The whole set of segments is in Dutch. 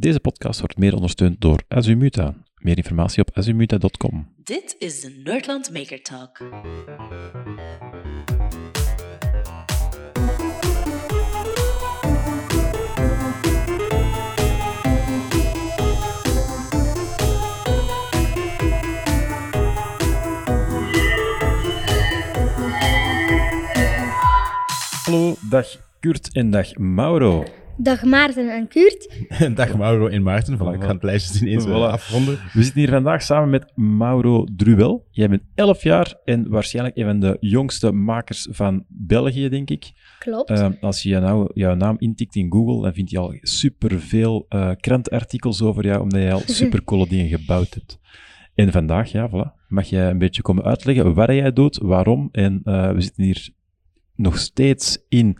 Deze podcast wordt meer ondersteund door Azumuta. Meer informatie op azumuta.com. Dit is de Nerdland Maker Talk. Hallo, dag Kurt en dag Mauro. Dag Maarten en Kurt. Dag Mauro en Maarten. Voilà, ik ga het lijstje ineens wel Voilà. afronden. We zitten hier vandaag samen met Mauro Druwel. Jij bent 11 jaar en waarschijnlijk een van de jongste makers van België, denk ik. Klopt. Eh, als je nou, jouw naam intikt in Google, dan vind je al superveel eh krantartikels over jou, omdat je al supercoole dingen gebouwd hebt. En vandaag, ja, voilà, mag jij een beetje komen uitleggen wat jij doet, waarom. En eh, we zitten hier nog steeds in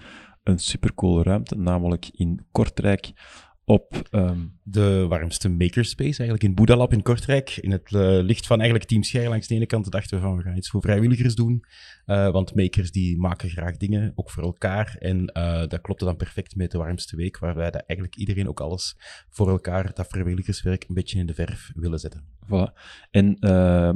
een supercoole ruimte, namelijk in Kortrijk op... ehm, De warmste makerspace eigenlijk in Boedalab in Kortrijk. In het eh, licht van eigenlijk Team Scher langs de ene kant dachten we van we gaan iets voor vrijwilligers doen. Eh, want makers die maken graag dingen, ook voor elkaar. En eh, dat klopte dan perfect met de warmste week, waarbij dat eigenlijk iedereen ook alles voor elkaar, dat vrijwilligerswerk, een beetje in de verf willen zetten. Voilà. En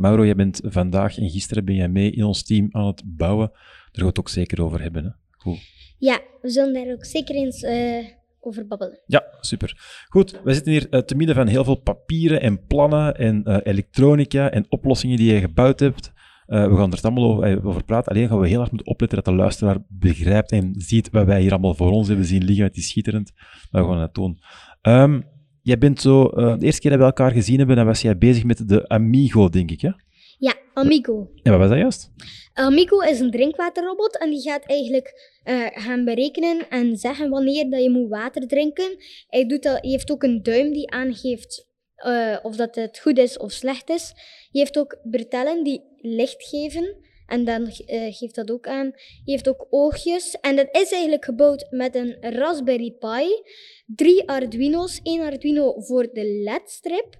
Mauro, jij bent vandaag en gisteren ben jij mee in ons team aan het bouwen. Daar gaan we het ook zeker over hebben. Hè? Goed. Ja, we zullen daar ook zeker eens eh, over babbelen. Ja, super. Goed, we zitten hier eh, te midden van heel veel papieren en plannen en eh, elektronica en oplossingen die je gebouwd hebt. We gaan er allemaal over, over praten. Alleen gaan we heel hard moeten opletten dat de luisteraar begrijpt en ziet wat wij hier allemaal voor ons hebben zien liggen. Het is schitterend. Maar we gaan het doen. Ehm, jij bent zo, de eerste keer dat we elkaar gezien hebben, dan was jij bezig met de Amigo, denk ik, hè? Ja, Amigo. En wat was dat juist? Amigo is een drinkwaterrobot en die gaat eigenlijk eh, gaan berekenen en zeggen wanneer dat je moet water drinken. Hij, doet dat, hij heeft ook een duim die aangeeft eh, of dat het goed is of slecht is. Je heeft ook bretellen die licht geven en dan eh, geeft dat ook aan. Je heeft ook oogjes en dat is eigenlijk gebouwd met een Raspberry Pi, drie Arduino's, één Arduino voor de LED-strip,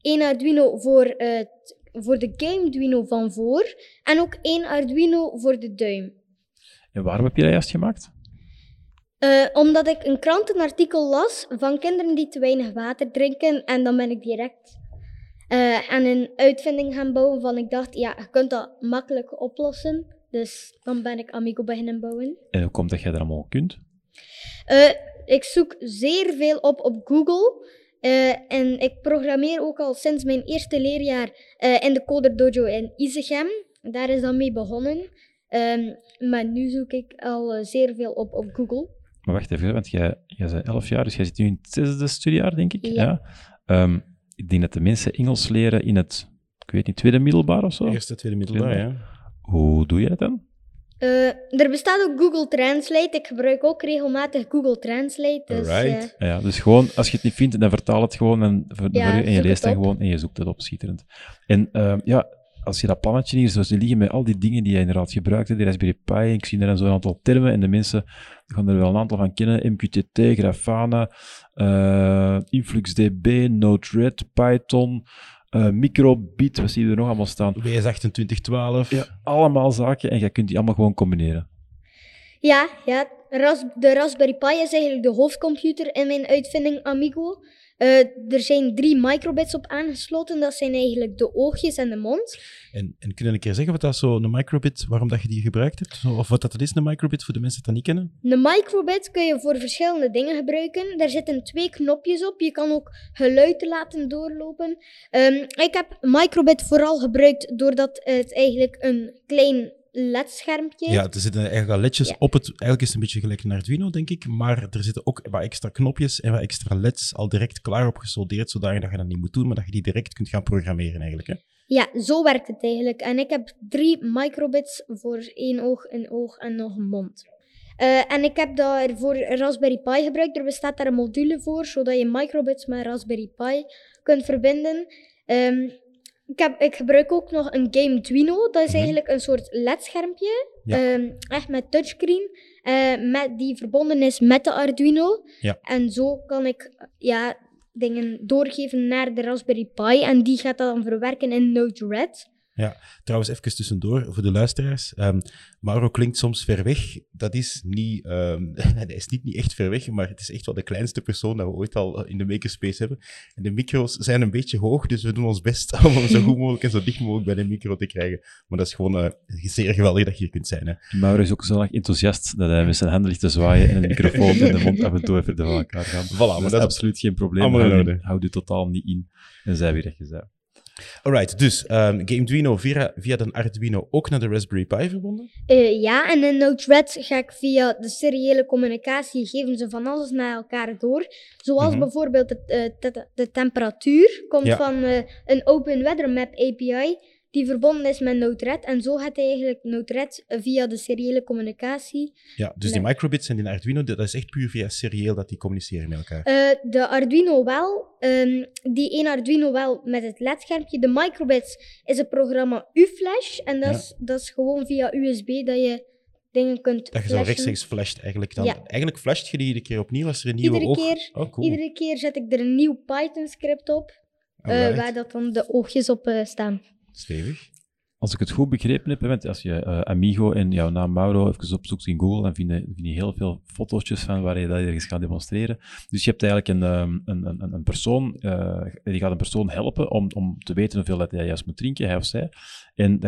één Arduino voor, t- voor de Gameduino van voor en ook één Arduino voor de duim. En waarom heb je dat juist gemaakt? Eh, omdat ik een krantenartikel las van kinderen die te weinig water drinken. En dan ben ik direct eh, aan een uitvinding gaan bouwen van ik dacht, ja, je kunt dat makkelijk oplossen. Dus dan ben ik Amigo beginnen bouwen. En hoe komt dat jij dat allemaal kunt? Eh, ik zoek zeer veel op op Google. En ik programmeer ook al sinds mijn eerste leerjaar in de Coder Dojo in Isegem. Daar is dan mee begonnen. Ehm, maar nu zoek ik al eh, zeer veel op op Google. Maar wacht even, want jij, jij bent 11 jaar, dus jij zit nu in het zesde studiejaar, denk ik. Ja. Ehm, ik denk dat de mensen Engels leren in het, ik weet niet, tweede middelbaar of zo. Eerste, tweede middelbaar, ja. Hoe doe jij dat dan? Eh, er bestaat ook Google Translate. Ik gebruik ook regelmatig Google Translate. Dus, Alright. eh, Ja, dus gewoon, als je het niet vindt, dan vertaal het gewoon en, voor, Ja, voor je, en je leest dan gewoon en je zoekt het op, schitterend. En ehm, ja, als je dat plannetje hier zo ziet liggen met al die dingen die je inderdaad gebruikt, die Raspberry Pi, ik zie daar zo'n aantal termen en de mensen gaan er wel een aantal van kennen, MQTT, Grafana, eh, InfluxDB, Node-RED, Python, eh, Microbit, wat zie je er nog allemaal staan? WS2812. Ja, allemaal zaken en je kunt die allemaal gewoon combineren. ja, ja de Raspberry Pi is eigenlijk de hoofdcomputer in mijn uitvinding Amigo. Eh, er zijn drie microbits op aangesloten. Dat zijn eigenlijk de oogjes en de mond. En, en kun je een keer zeggen wat dat zo een microbit, waarom dat je die gebruikt hebt? Of wat dat is, een microbit, voor de mensen die dat niet kennen? Een microbit kun je voor verschillende dingen gebruiken. Daar zitten twee knopjes op. Je kan ook geluiden laten doorlopen. Ehm, ik heb microbit vooral gebruikt doordat het eigenlijk een klein LED-schermpje. Ja, er zitten eigenlijk al ledjes Ja. op het. Eigenlijk is het een beetje gelijk een Arduino, denk ik. Maar er zitten ook wat extra knopjes en wat extra leds al direct klaar op gesoldeerd, zodat je dat niet moet doen, maar dat je die direct kunt gaan programmeren eigenlijk. Hè? Ja, zo werkt het eigenlijk. En ik heb drie microbits voor één oog, een oog en nog een mond. Eh, en ik heb daarvoor Raspberry Pi gebruikt. Er bestaat daar een module voor, zodat je microbits met Raspberry Pi kunt verbinden. Ehm, ik, heb, ik gebruik ook nog een Gameduino. Dat is Mhm. eigenlijk een soort LED-schermpje. Ja. Ehm, echt met touchscreen. eh, met, die verbonden is met de Arduino. Ja. En zo kan ik ja, dingen doorgeven naar de Raspberry Pi. En die gaat dat dan verwerken in Node-RED. Trouwens, even tussendoor voor de luisteraars. Ehm, Mauro klinkt soms ver weg. Dat is niet, ehm dat is niet, niet echt ver weg, maar het is echt wel de kleinste persoon dat we ooit al in de makerspace hebben. En de micro's zijn een beetje hoog, dus we doen ons best om hem zo goed mogelijk en zo dicht mogelijk bij de micro te krijgen. Maar dat is gewoon eh, zeer geweldig dat je hier kunt zijn. Hè. Mauro is ook zo erg enthousiast dat hij met zijn handen ligt te zwaaien en een microfoon in de mond af en toe even van elkaar gaan. Voilà, maar dat is dat is absoluut geen probleem. Houd u totaal niet in. En zij weer dat je zei. Alright, dus ehm GameDuino via, via de Arduino ook naar de Raspberry Pi verbonden. Eh, ja, en in Node-RED ga ik via de seriële communicatie geven ze van alles naar elkaar door. Zoals Mhm. bijvoorbeeld de, eh, de, de temperatuur komt Ja. van eh, een Open Weather Map API die verbonden is met Node-RED. En zo gaat eigenlijk Node-RED via de seriële communicatie. Ja, dus die microbits en die Arduino, dat is echt puur via serieel dat die communiceren met elkaar. Eh, de Arduino wel, ehm, die één Arduino wel met het LED-schermpje. De microbits is het programma UFlash en dat, Ja. is, dat is gewoon via USB dat je dingen kunt Dat je zo rechtstreeks flasht eigenlijk dan. Ja. Eigenlijk flasht je die iedere keer opnieuw als er een nieuwe Iedere oog... keer- Oh, cool. Iedere keer zet ik er een nieuw Python-script op, eh, waar dat dan de oogjes op eh, staan. Stevig. Als ik het goed begrepen heb, want als je eh, Amigo en jouw naam Mauro even opzoekt in Google, dan vind je, vind je heel veel fotootjes van waar je dat ergens gaat demonstreren. Dus je hebt eigenlijk een, ehm, een, een, een persoon, eh, die gaat een persoon helpen om, om te weten hoeveel dat hij juist moet drinken, hij of zij. En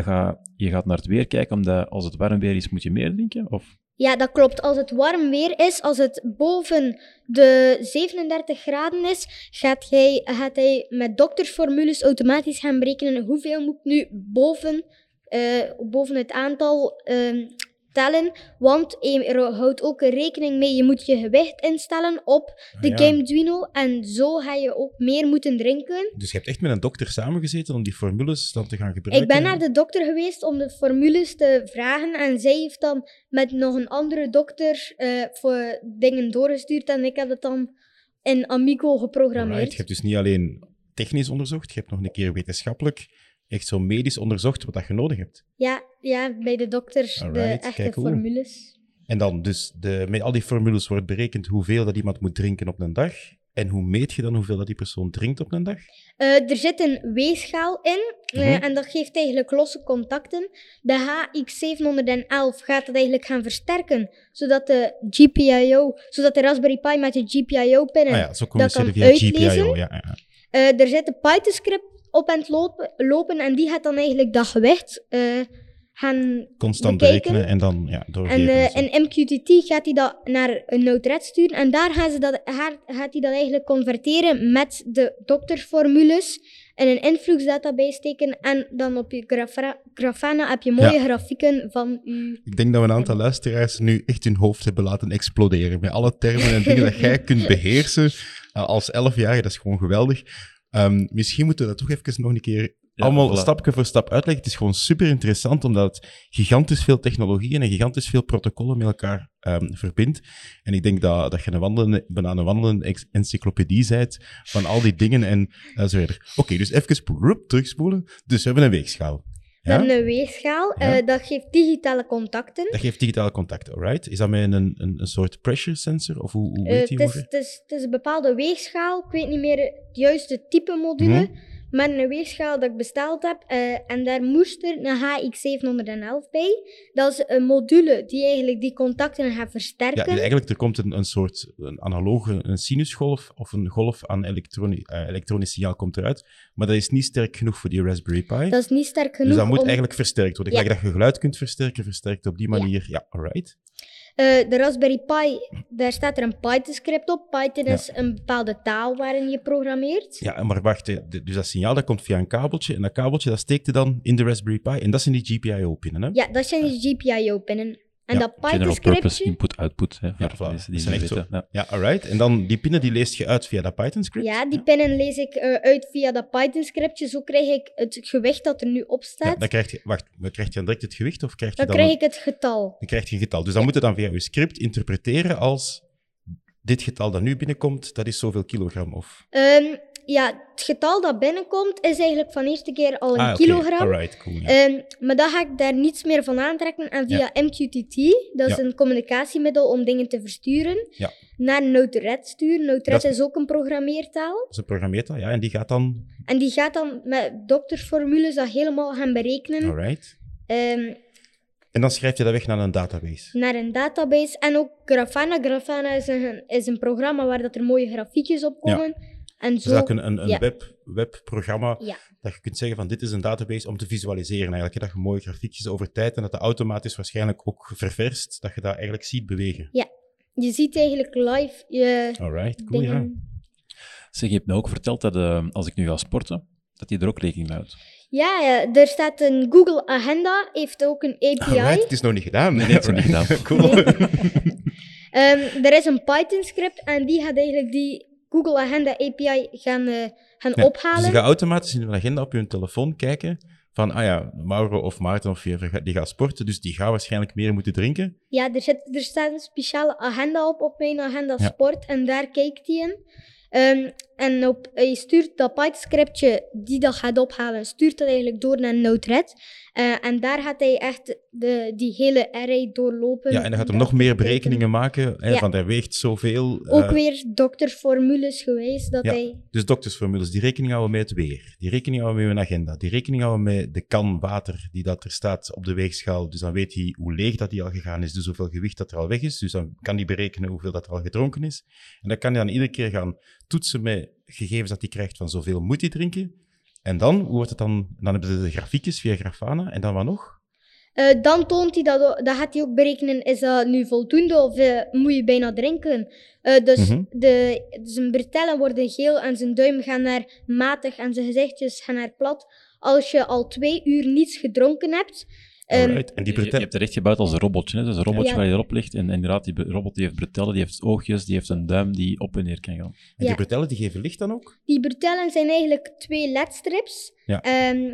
je gaat naar het weer kijken, omdat als het warm weer is, moet je meer drinken? Of? Ja, dat klopt. Als het warm weer is, als het boven de 37 graden is, gaat hij, gaat hij met doktersformules automatisch gaan berekenen hoeveel moet nu boven, eh, boven het aantal ehm, tellen. Want hij houdt ook rekening mee, je moet je gewicht instellen op de Ah, ja. Game Duino. En zo ga je ook meer moeten drinken. Dus je hebt echt met een dokter samengezeten om die formules dan te gaan gebruiken? Ik ben naar de dokter geweest om de formules te vragen en zij heeft dan met nog een andere dokter eh, voor dingen doorgestuurd en ik heb het dan in Amigo geprogrammeerd. Je hebt dus niet alleen technisch onderzocht, je hebt nog een keer wetenschappelijk, echt zo medisch onderzocht wat dat je nodig hebt. Ja, ja, bij de dokter de echte formules. En dan, dus de, met al die formules wordt berekend hoeveel dat iemand moet drinken op een dag. En hoe meet je dan hoeveel dat die persoon drinkt op een dag? Eh, er zit een weegschaal in eh, Mhm. en dat geeft eigenlijk losse contacten. De HX711 gaat dat eigenlijk gaan versterken, zodat de GPIO, zodat de Raspberry Pi met de GPIO-pinnen Ah ja, zo communiceren kan via GPIO. uitlezen. Ja, ja, ja. Eh, er zit een Python-script op aan het lopen, lopen en die gaat dan eigenlijk dat gewicht eh, gaan Constant bekijken. berekenen en dan ja, En doorgeven. eh, en in MQTT gaat hij dat naar een Node-RED sturen en daar gaan ze dat, gaat hij dat eigenlijk converteren met de dokterformules en een influx database steken en dan op je Grafana, Grafana heb je mooie Ja. grafieken van je... Ik denk dat we een aantal luisteraars nu echt hun hoofd hebben laten exploderen. Met alle termen en dingen dat jij kunt beheersen eh, als elfjarige. Dat is gewoon geweldig. Ehm, misschien moeten we dat toch even nog een keer Ja, allemaal voilà. stapje voor stap uitleggen. Het is gewoon super interessant, omdat het gigantisch veel technologieën en gigantisch veel protocollen met elkaar ehm, verbindt. En ik denk dat, dat je een wandelende, bijna een wandelende encyclopedie bent van al die dingen en eh, zo verder. Oké, dus even roep, terugspoelen. Dus we hebben een weegschaal. We Ja? hebben een weegschaal, Ja. eh, dat geeft digitale contacten. Dat geeft digitale contact, alright? Is dat met een, een, een soort pressure sensor? Of hoe, hoe Eh, weet die het, is, ongeveer? het, is, het is een bepaalde weegschaal. Ik weet niet meer het juiste type module. Mhm. Maar een weegschaal dat ik besteld heb. eh, en daar moest er een HX711 bij. Dat is een module die eigenlijk die contacten gaat Ja, versterken. dus eigenlijk er komt een, een soort een analoge een sinusgolf of een golf aan elektroni eh, elektronisch signaal komt eruit. Maar dat is niet sterk genoeg voor die Raspberry Pi. Dat is niet sterk genoeg. dus dat moet om, eigenlijk versterkt worden. Ja. Gelijk dat je geluid kunt versterken, versterkt op die manier. Ja, alright. Eh, de Raspberry Pi, daar staat er een Python-script op. Python Ja. is een bepaalde taal waarin je programmeert. Ja, maar wacht. De- Dus dat signaal dat komt via een kabeltje. En dat kabeltje dat steekt je dan in de Raspberry Pi. En dat zijn die GPIO-pinnen, hè? Ja, dat zijn de GPIO-pinnen. En Ja, dat General purpose Python-scriptje... input-output. hè, voor Ja, de voilà. mensen die Dat zijn niet echt weten. Ja. Ja, alright. En dan die pinnen die leest je uit via dat Python-script. Ja, die pinnen lees ik eh, uit via dat Python-scriptje. Zo krijg ik het gewicht dat er nu op Ja, staat. dan krijg je, wacht, dan krijg je dan direct het gewicht of krijg je dan dan... krijg ik het getal. Dan krijg je een getal. Dus dan moet je dan via je script interpreteren als dit getal dat nu binnenkomt, dat is zoveel kilogram. Of... Ehm, ja, het getal dat binnenkomt is eigenlijk van eerste keer al een Ah, kilogram. Alright, cool. ja. Ehm, maar dan ga ik daar niets meer van aantrekken. En via MQTT, dat is Ja. een communicatiemiddel om dingen te versturen, naar Node-RED sturen. Node-RED is ook een programmeertaal. Dat is een programmeertaal, ja. En die gaat dan... En die gaat dan met doktersformules dat helemaal gaan berekenen Alright. ehm, En dan schrijf je dat weg naar een database. naar een database. En ook Grafana. Grafana is een, is een programma waar dat er mooie grafiekjes op Ja. En Dus zo, dat is ook een, een, een ja. web, webprogramma Ja. dat je kunt zeggen van dit is een database om te visualiseren eigenlijk. Dat je mooie grafiekjes over tijd en dat de automatisch waarschijnlijk ook ververst, dat je dat eigenlijk ziet bewegen. je ziet eigenlijk live je Alright, cool, ja. dingen. Zeg, je hebt me ook verteld dat eh, als ik nu ga sporten, dat je er ook rekening mee houdt. Ja, ja, er staat een Google Agenda, heeft ook een API. Alright, het is nog niet gedaan. Nee, nee, het is nog niet Alright, cool. Ehm, er is een Python-script en die gaat eigenlijk die Google Agenda API gaan, eh, gaan Ja, ophalen. Dus je gaat automatisch in de agenda op je telefoon kijken van, ah ja, Mauro of Maarten of whoever, die gaat sporten, dus die gaat waarschijnlijk meer moeten drinken. Ja, er, zit, er staat een speciale agenda op, op mijn agenda Ja. sport, en daar kijkt hij in. Ehm, en op, eh, je stuurt dat Python-scriptje die dat gaat ophalen, stuurt dat eigenlijk door naar Node-RED. Eh, en daar gaat hij echt de, die hele array doorlopen. Ja, en dan gaat hem Dat nog meer berekeningen maken, hè, Ja. want hij weegt zoveel. Ook eh, weer doktersformules geweest, dat Ja. hij... Dus doktersformules, die rekening houden met het weer. Die rekening houden met een agenda. Die rekening houden met de kan water die dat er staat op de weegschaal. Dus dan weet hij hoe leeg dat die al gegaan is, dus hoeveel gewicht dat er al weg is. Dus dan kan hij berekenen hoeveel dat er al gedronken is. En dan kan hij dan iedere keer gaan toetsen met gegevens dat hij krijgt van zoveel moet hij drinken. En dan, hoe wordt het dan? Dan hebben ze de grafiekjes via Grafana. En dan wat nog? Eh, dan toont hij dat, dan gaat hij ook berekenen, is dat nu voldoende of eh, moet je bijna drinken? Eh, dus, Mhm. de, zijn bretellen worden geel en zijn duim gaan naar matig en zijn gezichtjes gaan naar plat. Als je al twee uur niets gedronken hebt, En die Je, hebt er echt gebouwd als een robotje. Hè? Dus een robotje Ja. waar je erop ligt. En, en inderdaad, die robot die heeft bretellen, die heeft oogjes, die heeft een duim die op en neer kan gaan. en die bretellen die geven licht dan ook? die bretellen zijn eigenlijk twee ledstrips. Ja. Ehm,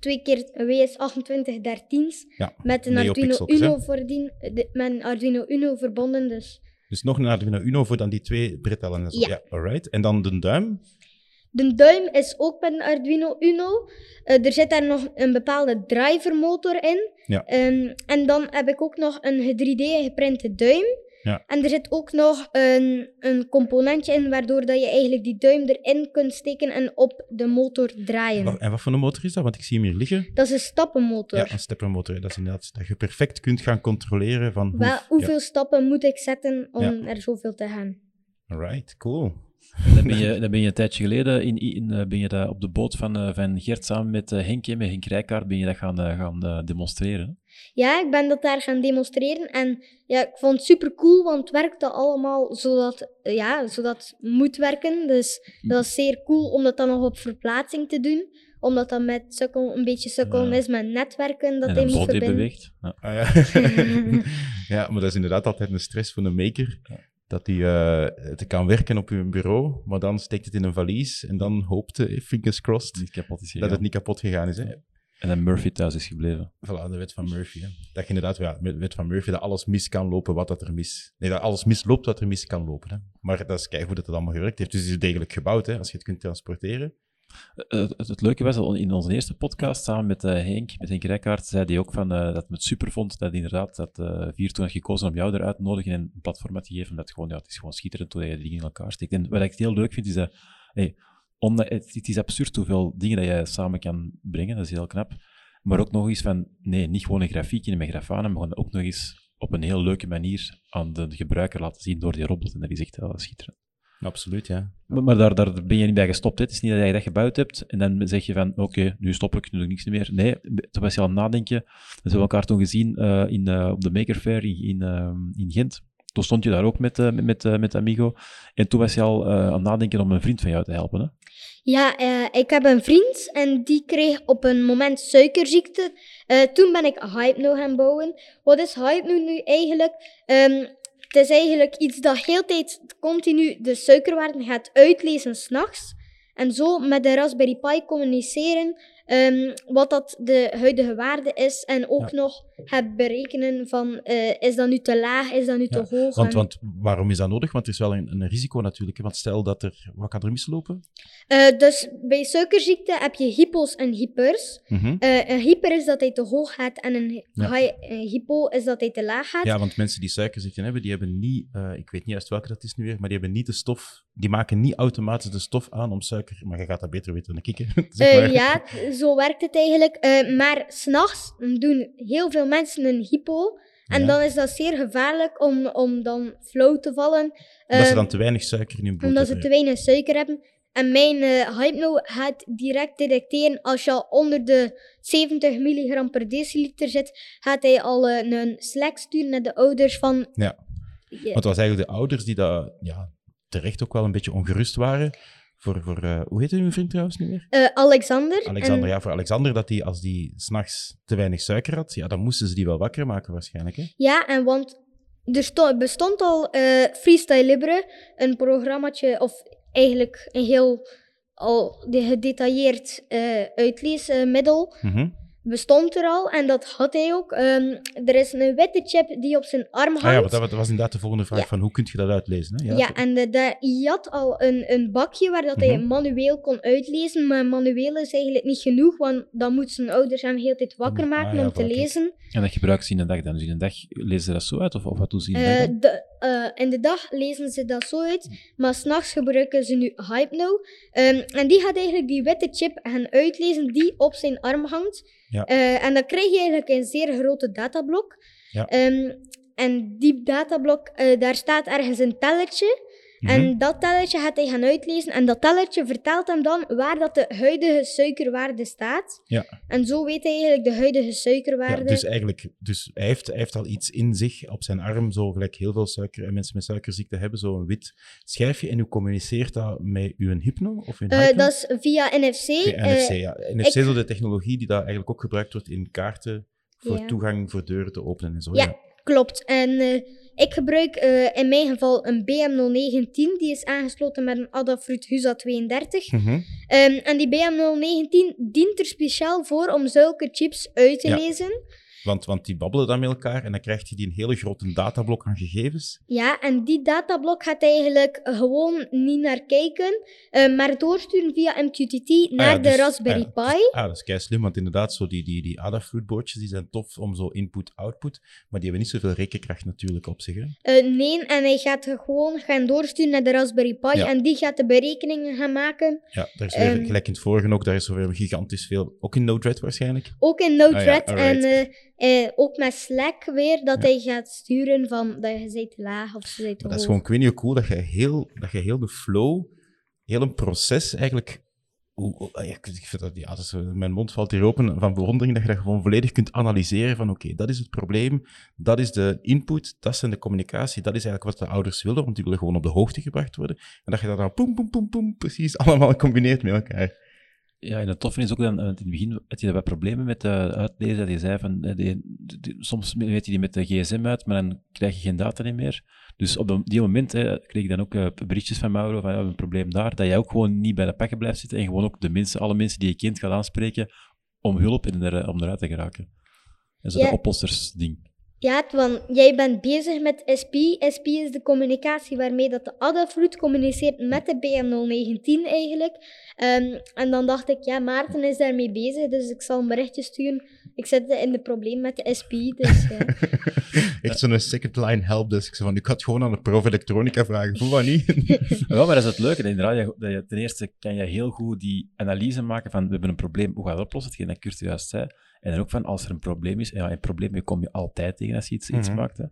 twee keer WS2813's Ja, met een Arduino? Uno, voordien, de- met een Arduino Uno verbonden. Dus Dus nog een Arduino Uno voor dan die twee bretellen en zo. Ja. Ja, alright. En dan de duim? De duim is ook met een Arduino Uno. Eh, er zit daar nog een bepaalde drivermotor in. Ja. Ehm, en dan heb ik ook nog een 3D geprinte duim. Ja. En er zit ook nog een, een componentje in waardoor dat je eigenlijk die duim erin kunt steken en op de motor draaien. En wat voor een motor is dat? Want ik zie hem hier liggen. Dat is een stappenmotor. Ja, een steppermotor. Dat is inderdaad dat je perfect kunt gaan controleren van hoe... Wel, hoeveel stappen moet ik zetten om Ja. er zoveel te gaan? Alright, cool. Dan ben je, dan ben je een tijdje geleden in, in, eh, ben je dat op de boot van, eh, van Gert samen met eh, Henk, hè, met Henk Rijkaard, ben je dat gaan, gaan demonstreren. Ja, ik ben dat daar gaan demonstreren en ja, ik vond het super cool, want het werkte allemaal zodat, ja, zodat het moet werken. Dus dat is zeer cool om dat dan nog op verplaatsing te doen. Omdat dat met sukkel, een beetje sukkelen Ja. is met netwerken dat en hij een moet boot die verbinden. beweegt. Ja. Ah, ja. ja, maar dat is inderdaad altijd een stress voor een maker. Dat hij eh, het kan werken op je bureau, maar dan steekt het in een valies en dan hoopt hij, fingers crossed, Niet kapot is dat het niet kapot gegaan is. Hè? En dan Murphy thuis is gebleven. Voilà, de wet van Murphy. Hè. Dat je inderdaad, ja, de wet van Murphy, dat alles mis kan lopen wat dat er mis... Nee, dat alles misloopt wat er mis kan lopen. Hè. Maar dat is kijk hoe dat het allemaal gewerkt heeft. Dus het is degelijk gebouwd, hè, als je het kunt transporteren. Eh, het, het leuke was, al in onze eerste podcast, samen met eh, Henk, met Henk Rijkaard, zei hij ook van, eh, dat het super vond dat inderdaad dat Vier toen had gekozen om jou eruit te nodigen en een platform had gegeven, omdat het gewoon, ja, het is gewoon schitterend hoe je dingen in elkaar steekt. En wat ik heel leuk vind, is dat, hey, omdat, het, het is absurd hoeveel dingen dat je samen kan brengen, dat is heel knap. Maar ook nog eens van, nee, niet gewoon een grafiekje met grafana, maar gewoon ook nog eens op een heel leuke manier aan de gebruiker laten zien door die robot. En dat is echt schitterend. Absoluut, ja. Maar, maar daar, daar ben je niet bij gestopt. Hè. Het is niet dat je dat gebouwd hebt en dan zeg je van oké, nu stop ik, nu doe ik niks meer. Nee, toen was je aan het nadenken. We hebben elkaar toen gezien eh, in, eh, op de Maker Fair in, in, eh, in Gent. Toen stond je daar ook met, eh, met, met, eh, met Amigo. En toen was je al eh, aan het nadenken om een vriend van jou te helpen. Hè? Ja, eh, ik heb een vriend en die kreeg op een moment suikerziekte. Eh, toen ben ik Hypno gaan bouwen. Wat is Hypno nu eigenlijk? Ehm, het is eigenlijk iets dat heel tijd continu de suikerwaarden gaat uitlezen s'nachts. En zo met de Raspberry Pi communiceren ehm, wat dat de huidige waarde is. En ook Ja. nog gaat berekenen van eh, is dat nu te laag, is dat nu te hoog. Want, en- want waarom is dat nodig? Want er is wel een, een risico natuurlijk. Want stel dat er... Wat kan er mislopen? Eh, dus bij suikerziekte heb je hypos en hypers. Mhm. Eh, een hyper is dat hij te hoog gaat en een, Ja. high- een hypo is dat hij te laag gaat. Ja, want mensen die suikerziekte hebben, die hebben niet... ik weet niet juist welke dat is nu weer, maar die hebben niet de stof... Die maken niet automatisch de stof aan om suiker... Maar je gaat dat beter weten dan ik, Eh, ja, zo werkt het eigenlijk. Maar s'nachts doen heel veel mensen een hypo. En Ja. dan is dat zeer gevaarlijk om, om dan flauw te vallen. Omdat ze Eh, dan te weinig suiker in hun bloed omdat ze hebben. te weinig suiker hebben. En mijn eh Hypno gaat direct detecteren als je al onder de 70 milligram per deciliter zit, gaat hij al eh, een Slack sturen naar de ouders van... Ja. Ja, Want het was eigenlijk de ouders die dat, ja, terecht ook wel een beetje ongerust waren. Voor, voor eh, hoe heet uw vriend trouwens nu weer? eh, Alexander. Alexander, En- ja, voor Alexander, dat die, als die s'nachts te weinig suiker had, ja, dan moesten ze die wel wakker maken waarschijnlijk. Hè? Ja, en want er sto- bestond al eh, Freestyle Libre, een programmaatje, of eigenlijk een heel al de- gedetailleerd uitleesmiddel, Mhm. Bestond er al. En dat had hij ook. Ehm, er is een witte chip die op zijn arm hangt. Ah ja, want dat, wa- dat was inderdaad de volgende vraag, Ja. van hoe kun je dat uitlezen? Hè? Ja, en de, de, hij had al een, een bakje waar dat hij Mhm. manueel kon uitlezen, maar manueel is eigenlijk niet genoeg, want dan moeten zijn ouders hem heel tijd wakker Ah, maken ja, om te lezen. En dat gebruiken ze in de dag dan. Dus in de dag lezen ze dat zo uit? Of, of wat doen ze in de dag Eh, in de dag lezen ze dat zo uit, maar s'nachts gebruiken ze nu Hypno. Ehm, en die gaat eigenlijk die witte chip gaan uitlezen die op zijn arm hangt. Ja. Eh, en dan krijg je eigenlijk een zeer grote datablok. Ja. Ehm, en die datablok, eh, daar staat ergens een Mhm. En dat telletje gaat hij gaan uitlezen. En dat telletje vertelt hem dan waar dat de huidige suikerwaarde staat. Ja. En zo weet hij eigenlijk de huidige suikerwaarde. Ja, dus eigenlijk, dus hij, heeft, hij heeft al iets in zich op zijn arm, zo gelijk heel veel suiker en mensen met suikerziekte hebben, zo'n wit schijfje. En hoe communiceert dat met uw hypno of uw hypno? dat is via NFC. Oké, Eh, NFC, ja. NFC is de technologie die dat eigenlijk ook gebruikt wordt in kaarten voor Ja. toegang voor deuren te openen en zo. Ja, klopt. En eh, ik gebruik eh, in mijn geval een BM019. Die is aangesloten met een Adafruit Husa 32. Mhm. Ehm, en die BM019 dient er speciaal voor om zulke chips uit te Ja. lezen. Want, want die babbelen dan met elkaar en dan krijg je die een hele grote datablok aan gegevens. Ja, en die datablok gaat eigenlijk gewoon niet naar kijken, eh, maar doorsturen via MQTT naar Ah ja, de dus- Raspberry ah ja, Pi. dus- ah, dat is kei slim, want inderdaad, zo die, die, die Adafruit-boordjes die zijn tof om zo input-output, maar die hebben niet zoveel rekenkracht natuurlijk op zich. Hè? Eh, nee, en hij gaat gewoon gaan doorsturen naar de Raspberry Pi Ja. en die gaat de berekeningen gaan maken. Ja, daar is weer, Ehm. gelijk in het vorige ook, daar is er weer gigantisch veel, ook in Node-RED waarschijnlijk. Ook in Node-RED Ah en alright. Eh, ook met Slack weer, dat hij gaat sturen van dat je bent te laag of ze te Maar dat is hoog. gewoon, ik weet niet hoe cool, dat je heel, dat je heel de flow, heel een proces eigenlijk... ja, ik ik vind dat, ja, eh, mijn mond valt hier open van bewondering dat je dat gewoon volledig kunt analyseren van oké, dat is het probleem, dat is de input, dat zijn de communicatie, dat is eigenlijk wat de ouders willen, want die willen gewoon op de hoogte gebracht worden. En dat je dat dan poem, poem, poem, poem, precies allemaal combineert met elkaar. Ja, en het toffe is ook dan, want in het begin had je wat problemen met de uitlezen, dat je zei van, eh, die, die- soms weet je die met de gsm uit, maar dan krijg je geen data niet meer. Dus op de- die moment hè, kreeg ik dan ook eh, berichtjes van Mauro van, ja, we hebben een probleem daar, dat jij ook gewoon niet bij de pakken blijft zitten en gewoon ook de mensen, alle mensen die je kent gaat aanspreken om hulp en er, om eruit te geraken. En zo Ja. dat oplossersding. Ja, want jij bent bezig met SP. SP is de communicatie waarmee dat de Adafruit communiceert met de BM019 eigenlijk. Ehm, en dan dacht ik, ja, Maarten is daarmee bezig, dus ik zal een berichtje sturen. Ik zit in de probleem met de SP, dus ja. Echt zo'n second line helpdesk. Van, ik had gewoon aan de prof elektronica vragen, hoe wat niet? Ja, maar dat is het leuke. Inderdaad, dat je, ten eerste kan je heel goed die analyse maken van we hebben een probleem, hoe gaan we dat oplossen? Hetgeen dat Kurt juist zei. En dan ook van als er een probleem is, en ja, een probleem kom je altijd tegen als je iets, iets Mhm. maakt. Hè.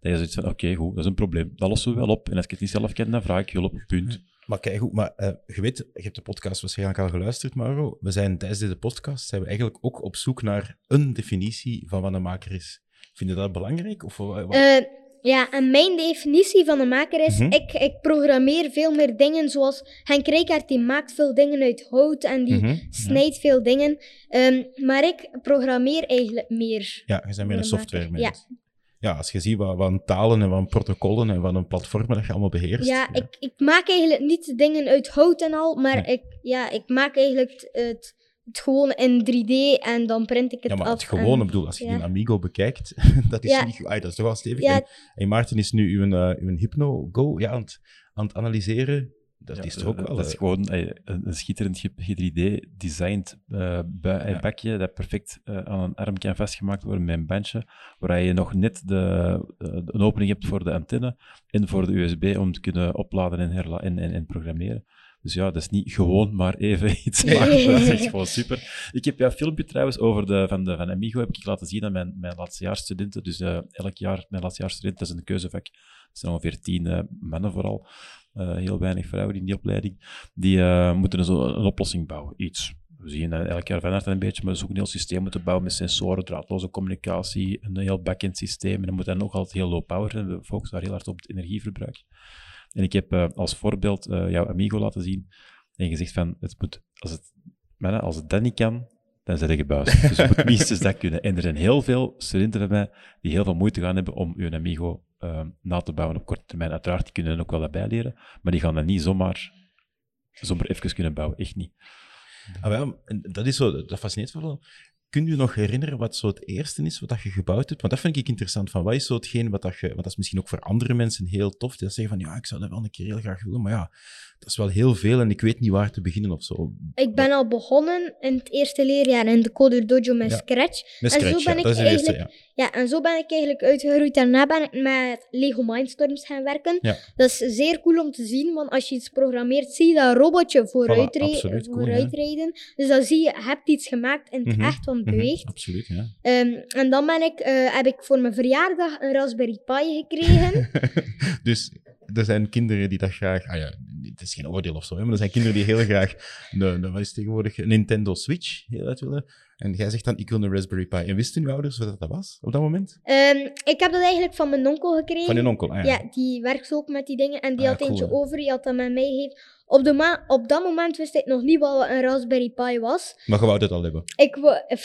Dat je zoiets van, oké, goed, dat is een probleem. Dat lossen we wel op. En als ik het niet zelf ken, dan vraag ik hulp. Punt. Maar kijk goed, maar eh, je weet, je hebt de podcast waarschijnlijk al geluisterd, Mauro. We zijn tijdens deze podcast zijn we eigenlijk ook op zoek naar een definitie van wat een maker is. Vind je dat belangrijk? Of, Eh, ja, en mijn definitie van een maker is, Mhm. ik, ik programmeer veel meer dingen zoals Henk Rijkaard, die maakt veel dingen uit hout en die Mhm, snijdt veel dingen. Ehm, maar ik programmeer eigenlijk meer. Ja, je bent meer een software mens. Ja. Als je ziet wat, wat een talen en wat een protocollen en wat een platformen dat je allemaal beheerst. Ja, Ik, ik maak eigenlijk niet dingen uit hout en al, maar Nee. ik, ja, ik maak eigenlijk het het gewoon in 3D en dan print ik het Ja, maar af. het gewone, en- bedoel, als je ja. een Amigo bekijkt, dat is, Ja. niet, ah, dat is toch wel stevig. Ja. En, en Maarten is nu uw, eh, uw Hypno Go ja, aan, het, aan het analyseren. Dat Ja, is toch ook eh, wel... Dat is eh, gewoon eh, een, schitterend 3D-designed uh, Ja. bakje dat perfect eh, aan een arm kan vastgemaakt worden met een bandje, waar je nog net de, eh, een opening hebt voor de antenne en voor de USB om te kunnen opladen en, herla en, en, en programmeren. Dus ja, dat is niet gewoon maar even iets maken. Dat is echt gewoon super. Ik heb een filmpje trouwens over de, van, de, van Amigo heb ik laten zien aan mijn, mijn laatstejaarsstudenten. Dus eh, elk jaar, mijn laatstejaarsstudenten, dat is een keuzevak. Er zijn ongeveer tien eh, mannen vooral. Eh, heel weinig vrouwen in die opleiding. Die eh, moeten zo een oplossing bouwen, iets. We zien eh, elk jaar harte een beetje, maar ze ook een heel systeem moeten bouwen met sensoren, draadloze communicatie, een heel back-end systeem. En dat moet dan ook altijd heel low power zijn. We focussen daar heel hard op het energieverbruik. En ik heb eh, als voorbeeld jouw Amigo laten zien en gezegd van, het moet, als het, als het dat niet kan, dan zet je gebuist. Dus je moet minstens dat kunnen. En er zijn heel veel studenten bij mij die heel veel moeite gaan hebben om hun Amigo eh, na te bouwen op korte termijn. Uiteraard, die kunnen ook wel dat bijleren, maar die gaan dat niet zomaar, zomaar even kunnen bouwen. Echt niet. Ah, dat is zo, dat fascineert wel. Kun je nog herinneren wat zo het eerste is wat dat je gebouwd hebt? Want dat vind ik interessant. Van wat is zo hetgeen wat dat je... Want dat is misschien ook voor andere mensen heel tof. Die zeggen van, ja, ik zou dat wel een keer heel graag willen. Maar ja, dat is wel heel veel en ik weet niet waar te beginnen of zo. Ik ben al begonnen in het eerste leerjaar in de Coder Dojo met Ja. Scratch. Met En zo Scratch, ben ja, ik dat is de eerste, eigenlijk- ja. Ja, en zo ben ik eigenlijk uitgegroeid. Daarna ben ik met Lego Mindstorms gaan werken. Ja. Dat is zeer cool om te zien, want als je iets programmeert, zie je dat robotje vooruit, Voilà, absoluut cool, vooruit rijden. Dus dan zie je, je hebt iets gemaakt in het Mhm, echt, want Mhm, beweegt. absoluut, ja. Ehm, en dan ben ik, eh, heb ik voor mijn verjaardag een Raspberry Pi gekregen. dus er zijn kinderen die dat graag... Ah ja, het is geen oordeel of zo, hè, maar er zijn kinderen die heel graag een, een, wat is tegenwoordig, een Nintendo Switch heel uit willen. En jij zegt dan, ik wil een Raspberry Pi. En wisten uw ouders wat dat was op dat moment? Ehm, ik heb dat eigenlijk van mijn onkel gekregen. Van je onkel, ah, ja. Ja, die werkt ook met die dingen. En die Ah, had cool, eentje hè. over, die had dat met mij gegeven. Op, de ma- op dat moment wist ik nog niet wat een Raspberry Pi was. Maar je wou dat al hebben. Ik,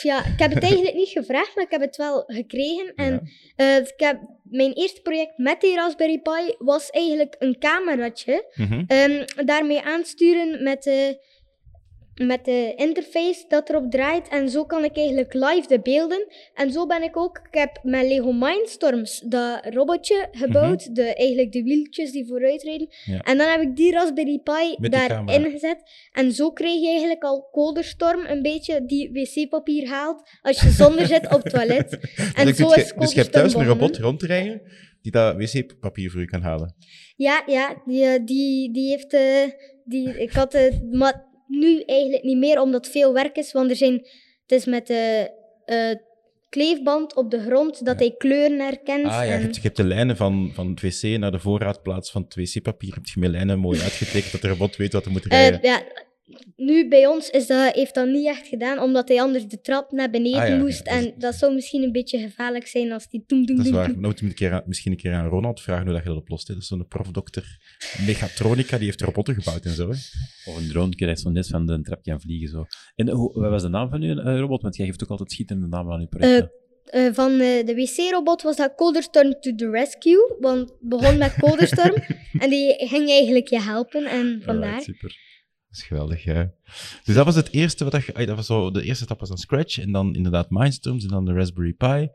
ja, ik heb het eigenlijk niet gevraagd, maar ik heb het wel gekregen. En Ja. eh, ik heb, mijn eerste project met die Raspberry Pi was eigenlijk een cameraatje. Mhm. Ehm, daarmee aansturen met met de interface dat erop draait. En zo kan ik eigenlijk live de beelden. En zo ben ik ook, ik heb met Lego Mindstorms dat robotje gebouwd. de, eigenlijk de wieltjes die vooruit rijden. Mhm. Ja. En dan heb ik die Raspberry Pi daarin gezet. En zo kreeg je eigenlijk al Coderstorm een beetje die wc-papier haalt als je zonder zit op het toilet. En Dus zo is dus je hebt thuis een robot rondrijden die dat wc-papier voor je kan halen. Ja, ja, die, eh, die, die heeft. eh, die, ik had het, maar nu eigenlijk niet meer, omdat veel werk is. Want er zijn. Het is met de eh, kleefband op de grond dat hij kleuren herkent. Ah ja, je hebt, je hebt de lijnen van, van het wc naar de voorraadplaats van het wc-papier. Heb je met lijnen mooi uitgetekend dat de robot weet wat hij moet Eh, rijden. ja, nu bij ons is dat, heeft dat niet echt gedaan, omdat hij anders de trap naar beneden Ah, ja, ja, moest. en dat zou misschien een beetje gevaarlijk zijn als die toem, toem, dat is waar. Dan moeten we een keer aan- misschien een keer aan Ronald vragen hoe dat je dat oplost. Hè. Dat is zo'n profdokter Mechatronica, die heeft robotten gebouwd en zo. Hè. Of een drone krijgt zo net van de trap kan vliegen. Zo. En hoe, wat was de naam van uw eh, robot? Want jij geeft ook altijd schitterende namen aan uw projecten. Eh, van eh, de wc-robot was dat Coderstorm to the rescue. Want het begon met Coderstorm en die ging eigenlijk je helpen. En vandaar. Alright, super. Is geweldig, ja. Dus dat was het eerste wat je... Dat was zo, de eerste stap was dan Scratch en dan inderdaad Mindstorms en dan de Raspberry Pi.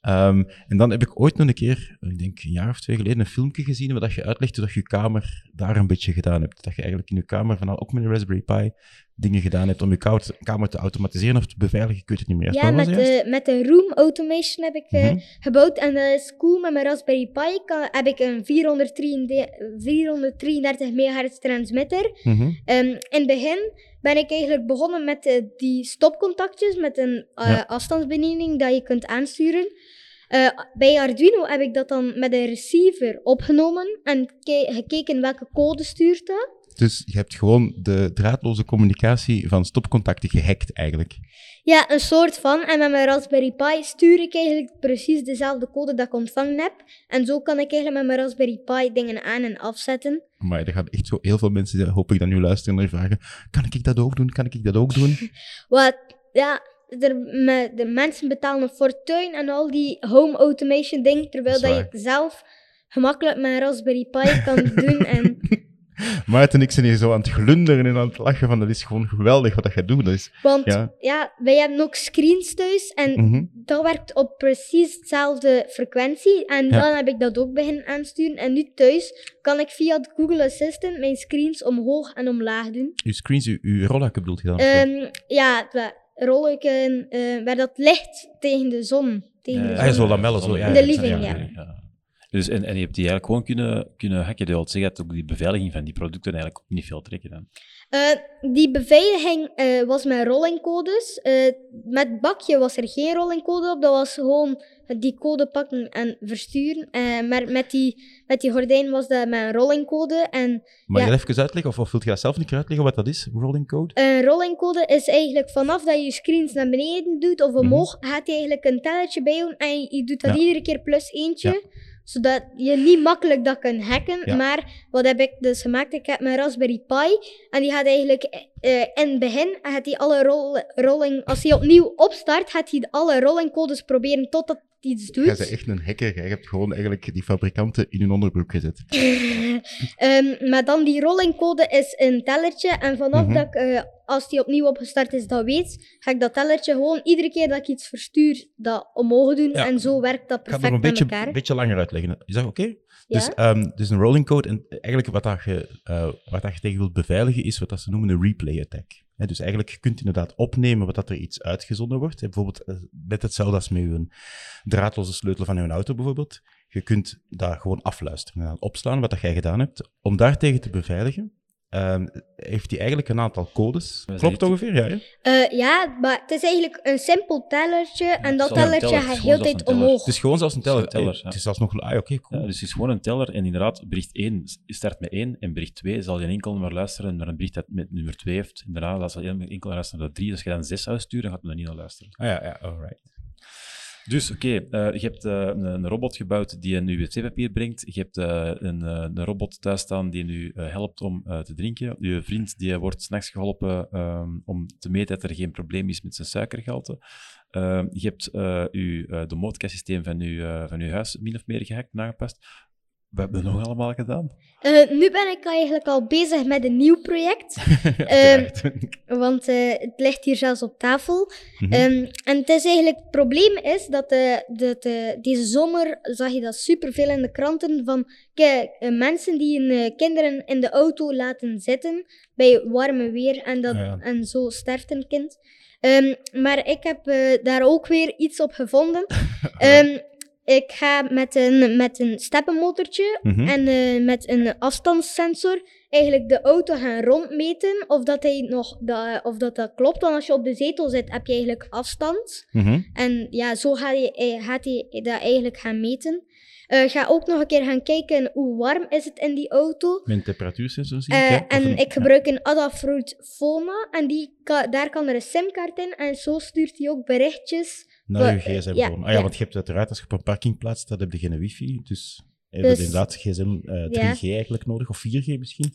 Ehm, en dan heb ik ooit nog een keer, ik denk een jaar of twee geleden, een filmpje gezien waar dat je uitlegt hoe dat je je kamer daar een beetje gedaan hebt. Dat je eigenlijk in je kamer, van, ook met een Raspberry Pi, dingen gedaan hebt om je kamer te automatiseren of te beveiligen. Ik weet het niet meer. Ja, met de, met de Room Automation heb ik eh, Mhm. gebouwd. En dat is cool. Met mijn Raspberry Pi kan, heb ik een 433, 433 MHz transmitter. Mhm. Ehm, in het begin ben ik eigenlijk begonnen met eh, die stopcontactjes met een eh, Ja. afstandsbediening dat je kunt aansturen. Eh, bij Arduino heb ik dat dan met een receiver opgenomen en ke- gekeken welke code stuurt dat. Dus je hebt gewoon de draadloze communicatie van stopcontacten gehackt eigenlijk. Ja, een soort van. En met mijn Raspberry Pi stuur ik eigenlijk precies dezelfde code dat ik ontvangen heb. En zo kan ik eigenlijk met mijn Raspberry Pi dingen aan en afzetten. Maar er gaan echt zo heel veel mensen, die, hoop ik, dat nu luisteren en vragen, kan ik dat ook doen? Kan ik dat ook doen? Wat, ja, me- de mensen betalen een fortuin en al die home automation dingen, terwijl Dat je het zelf gemakkelijk met een Raspberry Pi kan doen. En Maarten en ik zijn hier zo aan het glunderen en aan het lachen van dat is gewoon geweldig wat dat gaat doen. Dat is, Want Ja. ja. wij hebben ook screens thuis en Mhm. dat werkt op precies dezelfde frequentie. En Ja. dan heb ik dat ook beginnen aansturen. En nu thuis kan ik via het Google Assistant mijn screens omhoog en omlaag doen. Uw screens, uw, uw rolluiken bedoelt je dan? Ehm, ja, rollen uh, waar dat licht tegen de zon. Tegen de Ah, zo lamellen, zo. Ja, In de ja, living, ja. Dus, en, en je hebt die eigenlijk gewoon kunnen, kunnen hacken. Dat wil zeggen dat ook die beveiliging van die producten eigenlijk ook niet veel trekken. Dan. Eh, die beveiliging eh, was met rollingcodes. Eh, met bakje was er geen rollingcode op. Dat was gewoon die code pakken en versturen. Eh, maar met die, met die gordijn was dat met een rollingcode. En Mag Ja. je dat even uitleggen? Of, of wilt je dat zelf niet uitleggen wat dat is, rolling code? een rollingcode is eigenlijk vanaf dat je je screens naar beneden doet of omhoog, gaat hij eigenlijk een tellertje bijhouden. En je, je doet dat Ja. iedere keer plus eentje. Zodat je niet makkelijk dat kunt hacken. Ja. Maar wat heb ik dus gemaakt? Ik heb mijn Raspberry Pi. En die gaat eigenlijk eh, in het begin, gaat hij alle roll, rolling, als hij opnieuw opstart, gaat hij alle rollingcodes proberen totdat hij iets doet. Jij bent echt een hacker. Jij hebt gewoon eigenlijk die fabrikanten in hun onderbroek gezet. Ehm, maar dan die rollingcode is een tellertje. En vanaf Mhm. dat ik, eh, als die opnieuw opgestart is, dat weet, ga ik dat tellertje gewoon iedere keer dat ik iets verstuur, dat omhoog doen. Ja. En zo werkt dat Ik ga het perfect nog een beetje, beetje langer uitleggen. Is dat oké? Ja? Dus, ehm, dus een rolling code, en eigenlijk wat, dat je, eh, wat dat je tegen wilt beveiligen, is wat dat ze noemen een replay attack. Dus eigenlijk, je kunt inderdaad opnemen wat dat er iets uitgezonden wordt. Bijvoorbeeld, eh, net hetzelfde als met je draadloze sleutel van je auto bijvoorbeeld. Je kunt dat gewoon afluisteren en opslaan, wat dat jij gedaan hebt. Om daartegen te beveiligen, ehm, heeft hij eigenlijk een aantal codes. Klopt ongeveer? Ja, hè? Eh, ja, maar het is eigenlijk een simpel tellertje. en dat een tellertje teller, gaat heel tijd een teller. omhoog. Het is gewoon zoals een teller. Teller, ja. Het is zelfs nog... Ah, oké, cool. Ja, dus het is gewoon een teller en inderdaad, bericht 1 start met 1 en bericht 2 zal je enkel maar luisteren naar een bericht dat met nummer 2 heeft. En daarna zal je enkel luisteren naar 3. Dus als je dan 6 zou sturen, gaat men er niet naar luisteren. Ah, ja, ja, alright. Dus oké, eh, je hebt eh, een, robot gebouwd die een wc-papier brengt. Je hebt eh, een, een robot thuis staan die nu helpt om te drinken. Je vriend die wordt s'nachts geholpen ehm, om te meten dat er geen probleem is met zijn suikergehalte. Ehm, je hebt je uh, domotica-systeem van eh, van uw huis min of meer gehackt, nagepast. Wat hebben we nog allemaal gedaan? Eh, nu ben ik eigenlijk al bezig met een nieuw project. Uiteraard. Want eh, het ligt hier zelfs op tafel. Mhm. Ehm, en het is eigenlijk, het probleem is dat, eh, dat eh, deze zomer zag je dat superveel in de kranten van kijk, eh, mensen die hun eh, kinderen in de auto laten zitten bij warme weer en, dat, ja. en zo sterft een kind. Ehm, maar ik heb eh, daar ook weer iets op gevonden. Ik ga met een, met een steppenmotortje Mhm. en eh, met een afstandssensor eigenlijk de auto gaan rondmeten of dat, hij nog, of dat, dat klopt. Want als je op de zetel zit, heb je eigenlijk afstand. Mhm. En ja, zo gaat hij, eh, gaat hij dat eigenlijk gaan meten. Eh ga ook nog een keer gaan kijken hoe warm is het in die auto. Een temperatuursensor zie ik, hè? Of en een- ik gebruik een Adafruit Foma en die daar kan er een simkaart in en zo stuurt hij ook berichtjes. Naar je gsm ja, gewoon. Ah ja, ja. want je hebt uiteraard, als je op een parkingplaats staat, heb je geen wifi. Dus je Dus- hebt inderdaad gsm eh 3G eigenlijk nodig, of 4G misschien.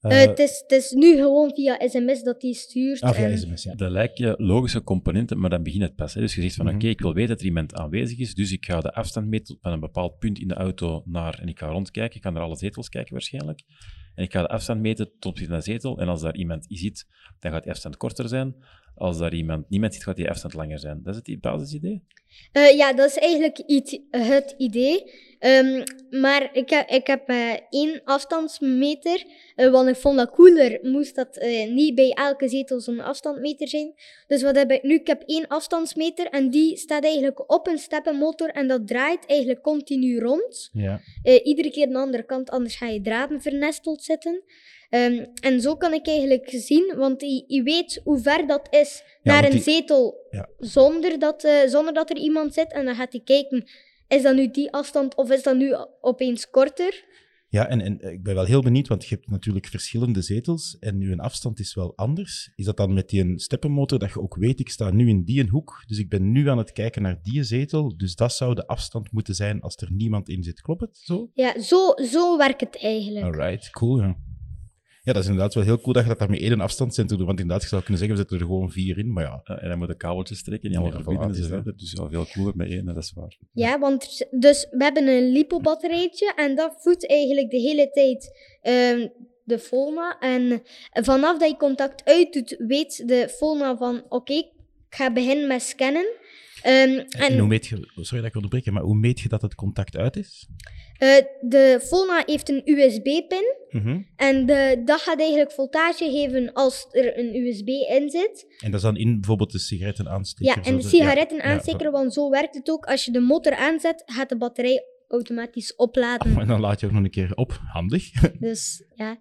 Eh, Eh, het, is, het is nu gewoon via sms dat hij stuurt. ah, via en- sms, ja. Dat lijken logische componenten, maar dan begint het pas. Hè. Dus je zegt van, Mhm. oké, ik wil weten dat er iemand aanwezig is, dus ik ga de afstand meten van een bepaald punt in de auto naar, en ik ga rondkijken, ik ga naar alle zetels kijken waarschijnlijk, en ik ga de afstand meten tot van de zetel, en als daar iemand zit, dan gaat die afstand korter zijn. Als daar iemand, niemand zit, gaat die afstand langer zijn. Dat is het basisidee? Eh, ja, dat is eigenlijk iets, het idee. Ehm, maar ik heb, ik heb eh, één afstandsmeter, eh, want ik vond dat cooler. Moest dat eh, niet bij elke zetel zo'n afstandsmeter zijn. Dus wat heb ik nu? Ik heb één afstandsmeter en die staat eigenlijk op een steppenmotor en dat draait eigenlijk continu rond. ja. Eh, iedere keer de andere kant, anders ga je draden vernesteld zitten. Ehm, en zo kan ik eigenlijk zien, want je, je weet hoe ver dat is Ja, naar een die- zetel Ja. zonder, dat, eh, zonder dat er iemand zit. En dan gaat hij kijken, is dat nu die afstand of is dat nu opeens korter? Ja, en, en ik ben wel heel benieuwd, want je hebt natuurlijk verschillende zetels en nu een afstand is wel anders. Is dat dan met die steppenmotor dat je ook weet, ik sta nu in die een hoek, dus ik ben nu aan het kijken naar die zetel, dus dat zou de afstand moeten zijn als er niemand in zit. Klopt het zo? Ja, zo, zo werkt het eigenlijk. Alright, cool. Ja. Ja, dat is inderdaad wel heel cool dat je dat daar met één afstandssensor doet, want inderdaad, je zou kunnen zeggen, we zetten er gewoon vier in, maar ja. En dan moet je kabeltjes trekken, die allemaal Ja, verbinden is enzovoort. Dus ja, veel cooler met één, dat is waar. Ja, want dus we hebben een lipo-batterijtje en dat voedt eigenlijk de hele tijd ehm, de Volna. En vanaf dat je contact uitdoet, weet de Volna van oké, ik ga beginnen met scannen. Ehm, En, en hoe meet je, sorry dat ik onderbreek, maar hoe meet je dat het contact uit is? Eh, de Volna heeft een USB-pin. En de, dat gaat eigenlijk voltage geven als er een USB in zit. En dat is dan in bijvoorbeeld de sigaretten aansteken. Ja, en de sigaretten aansteken, want zo werkt het ook. Als je de motor aanzet, gaat de batterij automatisch opladen. en dan laat je ook nog een keer op. Handig. Dus ja.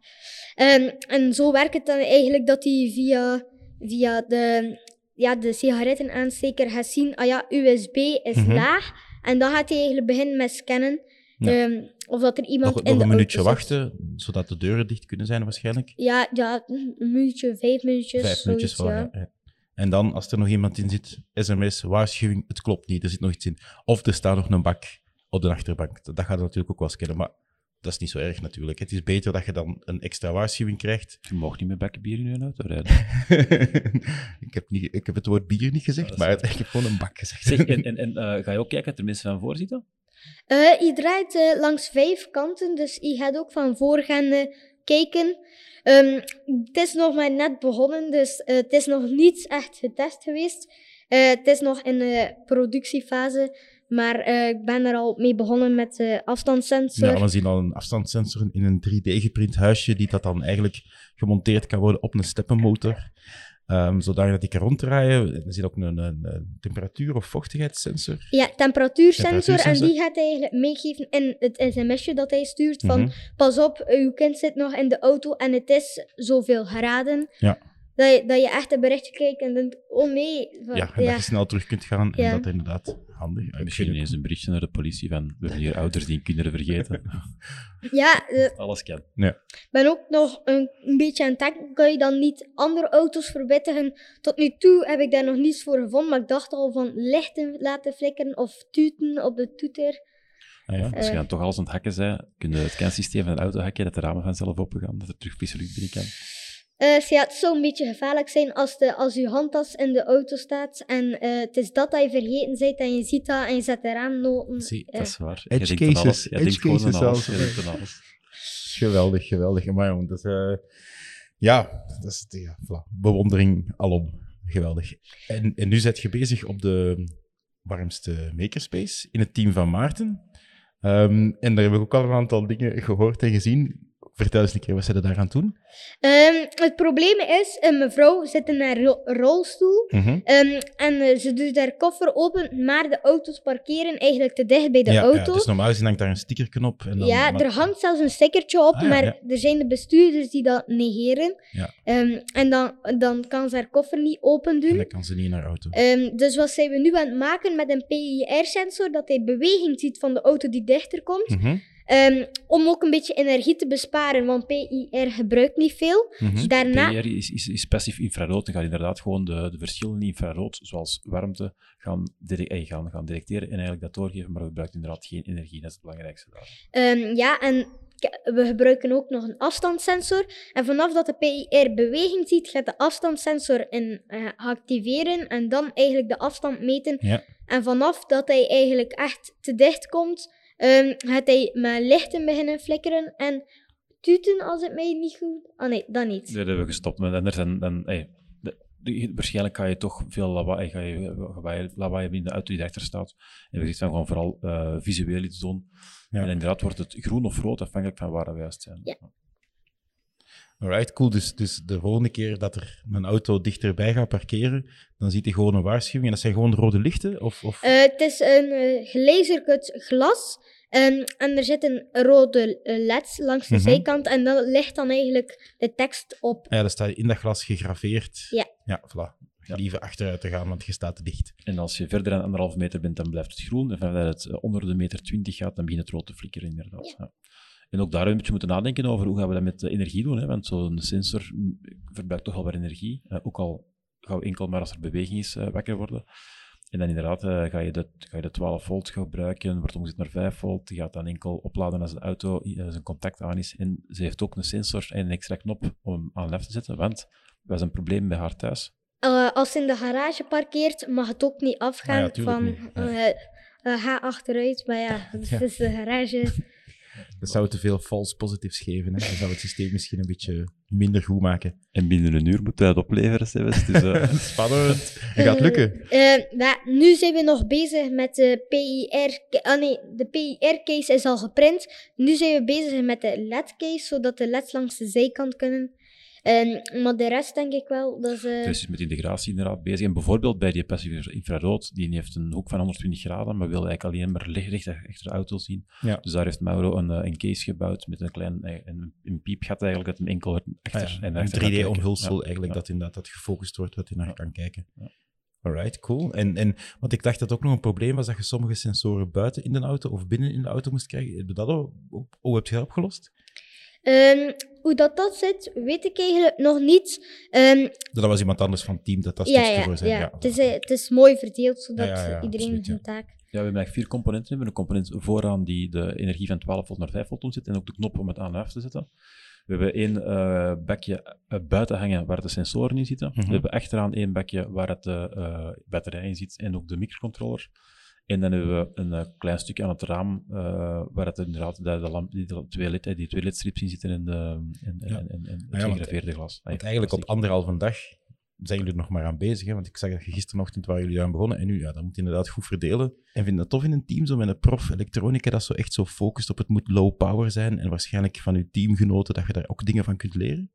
Ehm, en zo werkt het dan eigenlijk dat hij via, via de, ja, de sigarettenaansteker gaat zien, ah ja, USB is Mhm. laag. En dan gaat hij eigenlijk beginnen met scannen. Ja. ehm, of dat er iemand nog in nog de een minuutje auto zit. wachten, zodat de deuren dicht kunnen zijn waarschijnlijk. Ja, ja, een minuutje, vijf minuutjes. Vijf minuutjes zoiets, wel, ja. ja. ja. En dan, als er nog iemand in zit, sms, waarschuwing, het klopt niet, er zit nog iets in. Of er staat nog een bak op de achterbank. Dat gaat natuurlijk ook wel scannen, maar dat is niet zo erg natuurlijk. Het is beter dat je dan een extra waarschuwing krijgt. Je mag niet met bekken bier in je auto rijden. ik, heb niet, ik heb het woord bier niet gezegd, maar ik heb gewoon een bak gezegd. Zeg, en en, en eh, ga je ook kijken dat er mensen van voor zitten? Je draait eh, langs vijf kanten, dus je gaat ook van voor gaan eh, kijken. Ehm, het is nog maar net begonnen, dus eh, het is nog niet echt getest geweest. Het is nog in de productiefase, maar ik ben er al mee begonnen met de afstandssensor. Ja, we zien al een afstandssensor in een 3D-geprint huisje, die dat dan eigenlijk gemonteerd kan worden op een steppenmotor. Ehm zodat die kan ronddraaien. Er zit ook een, een, een temperatuur- of vochtigheidssensor. Ja, temperatuursensor, en die gaat hij eigenlijk meegeven in het sms'je dat hij stuurt van Mhm. pas op, eh, uw kind zit nog in de auto en het is zoveel graden. Ja. Dat je, dat je echt een berichtje kijkt en denkt, oh nee. van- Ja, en dat je snel terug kunt gaan. En Ja. dat inderdaad handig. Ja, Misschien ineens een berichtje naar de politie van we hebben hier ouders die hun kinderen vergeten. Ja, eh, Alles kan. ik ben ook nog een, een beetje aan het denken, kan je dan niet andere auto's verwittigen? Tot nu toe heb ik daar nog niets voor gevonden, maar ik dacht al van lichten laten flikkeren of tuten op de toeter. Ah, ja. Als je Eh. dan toch alles aan het hacken bent, kun je het scansysteem van de auto hacken, dat de ramen vanzelf opengaan, dat er terug binnen kan. Eh, dus ja, het zou een beetje gevaarlijk zijn als, de, als je handtas in de auto staat en eh, het is dat dat je vergeten bent en je ziet dat en je zet de raamnoten. Zie, Ja. Dat is waar. Edge je cases, Je edge cases alles. zelfs. Geweldig, geweldig. Maar jongen, dat is, eh, ja, dat is ja, voilà. bewondering alom. Geweldig. En, en nu zit je bezig op de warmste makerspace in het team van Maarten. Ehm, en daar hebben we ook al een aantal dingen gehoord en gezien. Vertel eens een keer, wat ze daar aan doen? Ehm, het probleem is, een mevrouw zit in haar ro- rolstoel Mhm. ehm, en eh, ze doet haar koffer open, maar de auto's parkeren eigenlijk te dicht bij de ja, auto. Ja, dus normaal gezien hangt daar een stickerknop. En dan, Ja, maar- er hangt zelfs een stickertje op, Ah, maar ja. er zijn de bestuurders die dat negeren. Ja. Ehm, en dan, dan kan ze haar koffer niet open En doen. dan kan ze niet naar auto. Ehm, dus wat zijn we nu aan het maken met een PIR-sensor, dat hij beweging ziet van de auto die dichter komt, Mhm, Ehm, om ook een beetje energie te besparen, want PIR gebruikt niet veel. mhm. Daarna, PR is, is, is passief infrarood. Dan gaat inderdaad gewoon de, de verschillen in infrarood, zoals warmte, gaan, dire- eh, gaan, gaan detecteren en eigenlijk dat doorgeven, maar we gebruiken inderdaad geen energie. Dat is het belangrijkste daar. Ehm, ja, en we gebruiken ook nog een afstandssensor. En vanaf dat de PIR beweging ziet, gaat de afstandssensor in, eh, activeren en dan eigenlijk de afstand meten. Ja. En vanaf dat hij eigenlijk echt te dicht komt, ehm, gaat hij met lichten beginnen flikkeren en tuten als het mij niet goed... Ah nee, dat niet. Daar hebben we gestopt met. En er zijn, dan, eh, de- de- waarschijnlijk ga je toch veel lawaai, ga je, ga je lawaai hebben in de auto die erachter staat. En we zitten dan gewoon vooral eh, visueel iets doen. Ja. En inderdaad wordt het groen of rood, afhankelijk van waar we juist zijn. Ja. Alright, cool. Dus, dus de volgende keer dat er een auto dichterbij gaat parkeren, dan ziet hij gewoon een waarschuwing. En dat zijn gewoon rode lichten? Of, of... Eh, het is een uh, glas. ehm, en er zit een rode eh, led langs de Mhm. zijkant. En dan ligt dan eigenlijk de tekst op. Ja, dat staat in dat glas gegraveerd. Ja. Ja, voilà. Ja. Liever achteruit te gaan, want je staat te dicht. En als je verder dan anderhalve meter bent, dan blijft het groen. En vanaf dat het onder de meter 20 gaat, dan begint het rood te flikkeren, inderdaad. Ja. En ook daar een beetje moeten nadenken over hoe gaan we dat met energie doen. Hè? Want zo'n sensor verbruikt toch al wat energie. Eh, ook al gaan we enkel maar als er beweging is eh, wakker worden. En dan inderdaad eh, ga, je de, ga je de 12 volt gebruiken, wordt omgezet naar 5 volt. Die gaat dan enkel opladen als de auto eh, zijn contact aan is. En ze heeft ook een sensor en een extra knop om aan lef te zetten, want we hebben een probleem bij haar thuis. Als ze in de garage parkeert, mag het ook niet afgaan Ah ja, tuurlijk van... niet. Ja. ga achteruit. Maar ja, het Ja. is de garage. Dat zou te veel false positives geven. Hè? Dat zou het systeem misschien een beetje minder goed maken. En binnen een uur moeten wij dat opleveren, Sebas. Dus, eh, Spannend. Het gaat lukken. Eh, maar nu zijn we nog bezig met de PIR. Ah nee, de PIR-case is al geprint. Nu zijn we bezig met de LED-case, zodat de LED's langs de zijkant kunnen. Ehm, maar de rest denk ik wel, dat is... eh, Dus is met integratie inderdaad bezig. En bijvoorbeeld bij die passive infrarood, die heeft een hoek van 120 graden, maar wil eigenlijk alleen maar licht licht achter de auto zien. Ja. Dus daar heeft Mauro een, eh, een case gebouwd met een klein eh, een, een piepgat eigenlijk, dat hem enkel achter Ah ja, en een achter kijken. 3D-omhulsel Ja. eigenlijk, Ja. dat inderdaad dat gefocust wordt, dat je naar Ja. kan kijken. Ja. Alright, cool. En, en, want ik dacht dat ook nog een probleem was dat je sommige sensoren buiten in de auto of binnen in de auto moest krijgen. Heb je dat al, op- hoe heb je dat opgelost? Ehm, hoe dat, dat zit, weet ik eigenlijk nog niet. Ehm, Dat was iemand anders van het team dat dat ja, stukje ja, voor zei. ja. Het, is, eh, het is mooi verdeeld, zodat Ja, ja, ja, iedereen absoluut, ja. zijn taak... Ja, we hebben eigenlijk vier componenten. We hebben een component vooraan die de energie van 12 volt naar 5 volt zetten en ook de knop om het aan en af te zetten. We hebben één eh bekje eh, buiten hangen waar de sensoren in zitten. Mhm. We hebben achteraan één bekje waar het de eh, batterij in zit en ook de microcontroller. En dan hebben we een eh, klein stukje aan het raam eh, waar het inderdaad de, de lamp, die, twee LED, eh, die twee LED-strips in zitten en, de, en, Ja. en, en, en het ja, want- gegraveerde glas. Want eigenlijk op anderhalve dag zijn jullie er nog maar aan bezig. Hè? Want ik zag dat je gisterochtend waren jullie aan begonnen. En nu, ja, dat moet je inderdaad goed verdelen. En vind dat tof in een team, zo met een prof elektronica, dat zo echt zo focust op het moet low power zijn. En waarschijnlijk van je teamgenoten, dat je daar ook dingen van kunt leren.